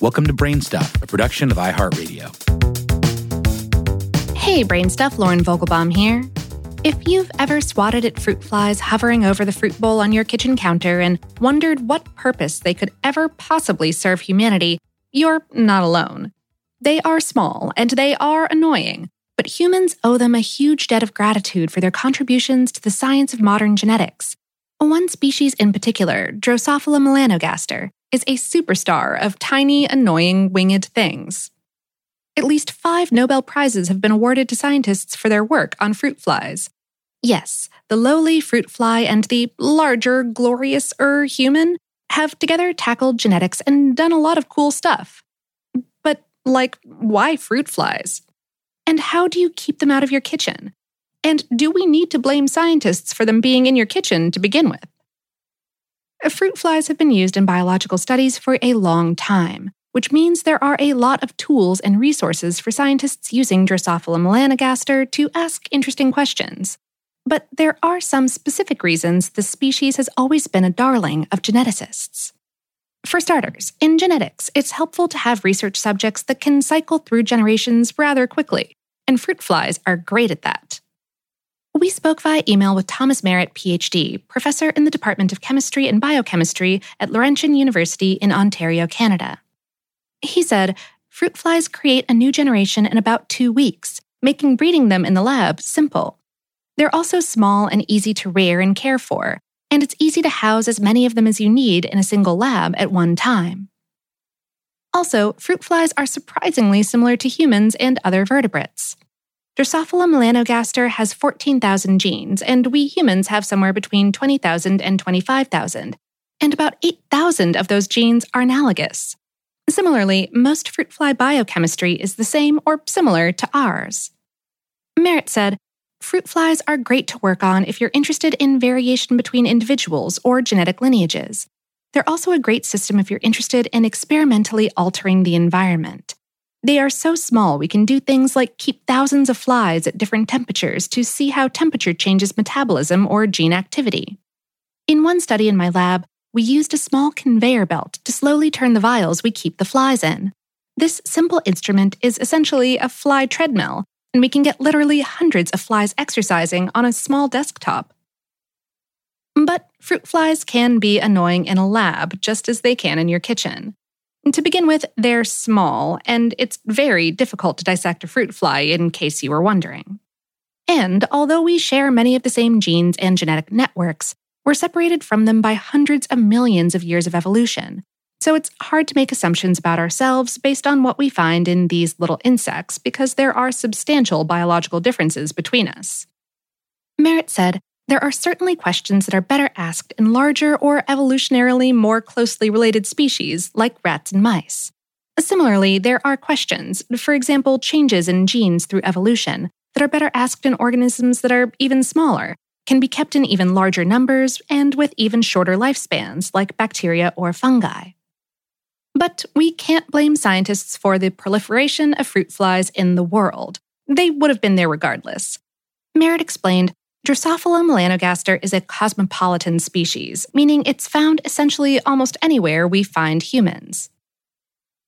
Welcome to Brainstuff, a production of iHeartRadio. Hey, Brainstuff, Lauren Vogelbaum here. If you've ever swatted at fruit flies hovering over the fruit bowl on your kitchen counter and wondered what purpose they could ever possibly serve humanity, you're not alone. They are small and they are annoying, but humans owe them a huge debt of gratitude for their contributions to the science of modern genetics. One species in particular, Drosophila melanogaster, is a superstar of tiny, annoying winged things. At least five Nobel Prizes have been awarded to scientists for their work on fruit flies. Yes, the lowly fruit fly and the larger, glorious er human have together tackled genetics and done a lot of cool stuff. But, like, why fruit flies? And how do you keep them out of your kitchen? And do we need to blame scientists for them being in your kitchen to begin with? Fruit flies have been used in biological studies for a long time, which means there are a lot of tools and resources for scientists using Drosophila melanogaster to ask interesting questions. But there are some specific reasons the species has always been a darling of geneticists. For starters, in genetics, it's helpful to have research subjects that can cycle through generations rather quickly, and fruit flies are great at that. We spoke via email with Thomas Merritt, PhD, professor in the Department of Chemistry and Biochemistry at Laurentian University in Ontario, Canada. He said, Fruit flies create a new generation in about two weeks, making breeding them in the lab simple. They're also small and easy to rear and care for, and it's easy to house as many of them as you need in a single lab at one time. Also, fruit flies are surprisingly similar to humans and other vertebrates. Drosophila melanogaster has 14,000 genes, and we humans have somewhere between 20,000 and 25,000. And about 8,000 of those genes are analogous. Similarly, most fruit fly biochemistry is the same or similar to ours. Merritt said, Fruit flies are great to work on if you're interested in variation between individuals or genetic lineages. They're also a great system if you're interested in experimentally altering the environment. They are so small we can do things like keep thousands of flies at different temperatures to see how temperature changes metabolism or gene activity. In one study in my lab, we used a small conveyor belt to slowly turn the vials we keep the flies in. This simple instrument is essentially a fly treadmill, and we can get literally hundreds of flies exercising on a small desktop. But fruit flies can be annoying in a lab just as they can in your kitchen. To begin with, they're small, and it's very difficult to dissect a fruit fly, in case you were wondering. And although we share many of the same genes and genetic networks, we're separated from them by hundreds of millions of years of evolution. So it's hard to make assumptions about ourselves based on what we find in these little insects because there are substantial biological differences between us. Merritt said there are certainly questions that are better asked in larger or evolutionarily more closely related species like rats and mice. Similarly, there are questions, for example, changes in genes through evolution, that are better asked in organisms that are even smaller, can be kept in even larger numbers, and with even shorter lifespans, like bacteria or fungi. But we can't blame scientists for the proliferation of fruit flies in the world. They would have been there regardless. Merritt explained Drosophila melanogaster is a cosmopolitan species, meaning it's found essentially almost anywhere we find humans.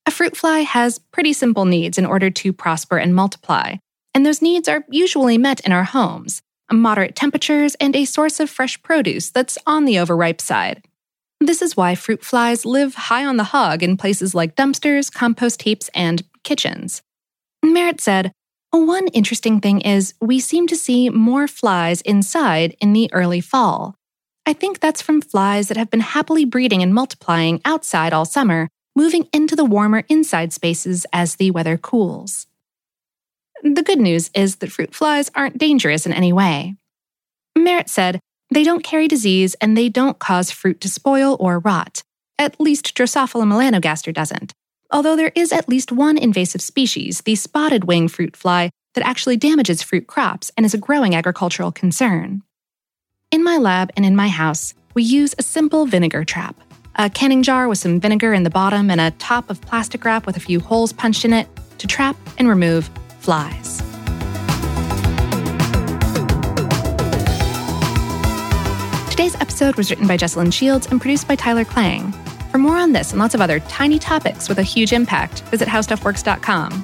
A fruit fly has pretty simple needs in order to prosper and multiply, and those needs are usually met in our homes moderate temperatures and a source of fresh produce that's on the overripe side. This is why fruit flies live high on the hog in places like dumpsters, compost heaps, and kitchens. Merritt said, one interesting thing is we seem to see more flies inside in the early fall. I think that's from flies that have been happily breeding and multiplying outside all summer, moving into the warmer inside spaces as the weather cools. The good news is that fruit flies aren't dangerous in any way. Merritt said they don't carry disease and they don't cause fruit to spoil or rot. At least Drosophila melanogaster doesn't although there is at least one invasive species, the spotted wing fruit fly, that actually damages fruit crops and is a growing agricultural concern. In my lab and in my house, we use a simple vinegar trap a canning jar with some vinegar in the bottom and a top of plastic wrap with a few holes punched in it to trap and remove flies. Today's episode was written by Jesslyn Shields and produced by Tyler Klang. For more on this and lots of other tiny topics with a huge impact, visit howstuffworks.com.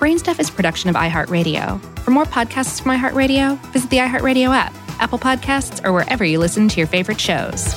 Brainstuff is production of iHeartRadio. For more podcasts from iHeartRadio, visit the iHeartRadio app, Apple Podcasts, or wherever you listen to your favorite shows.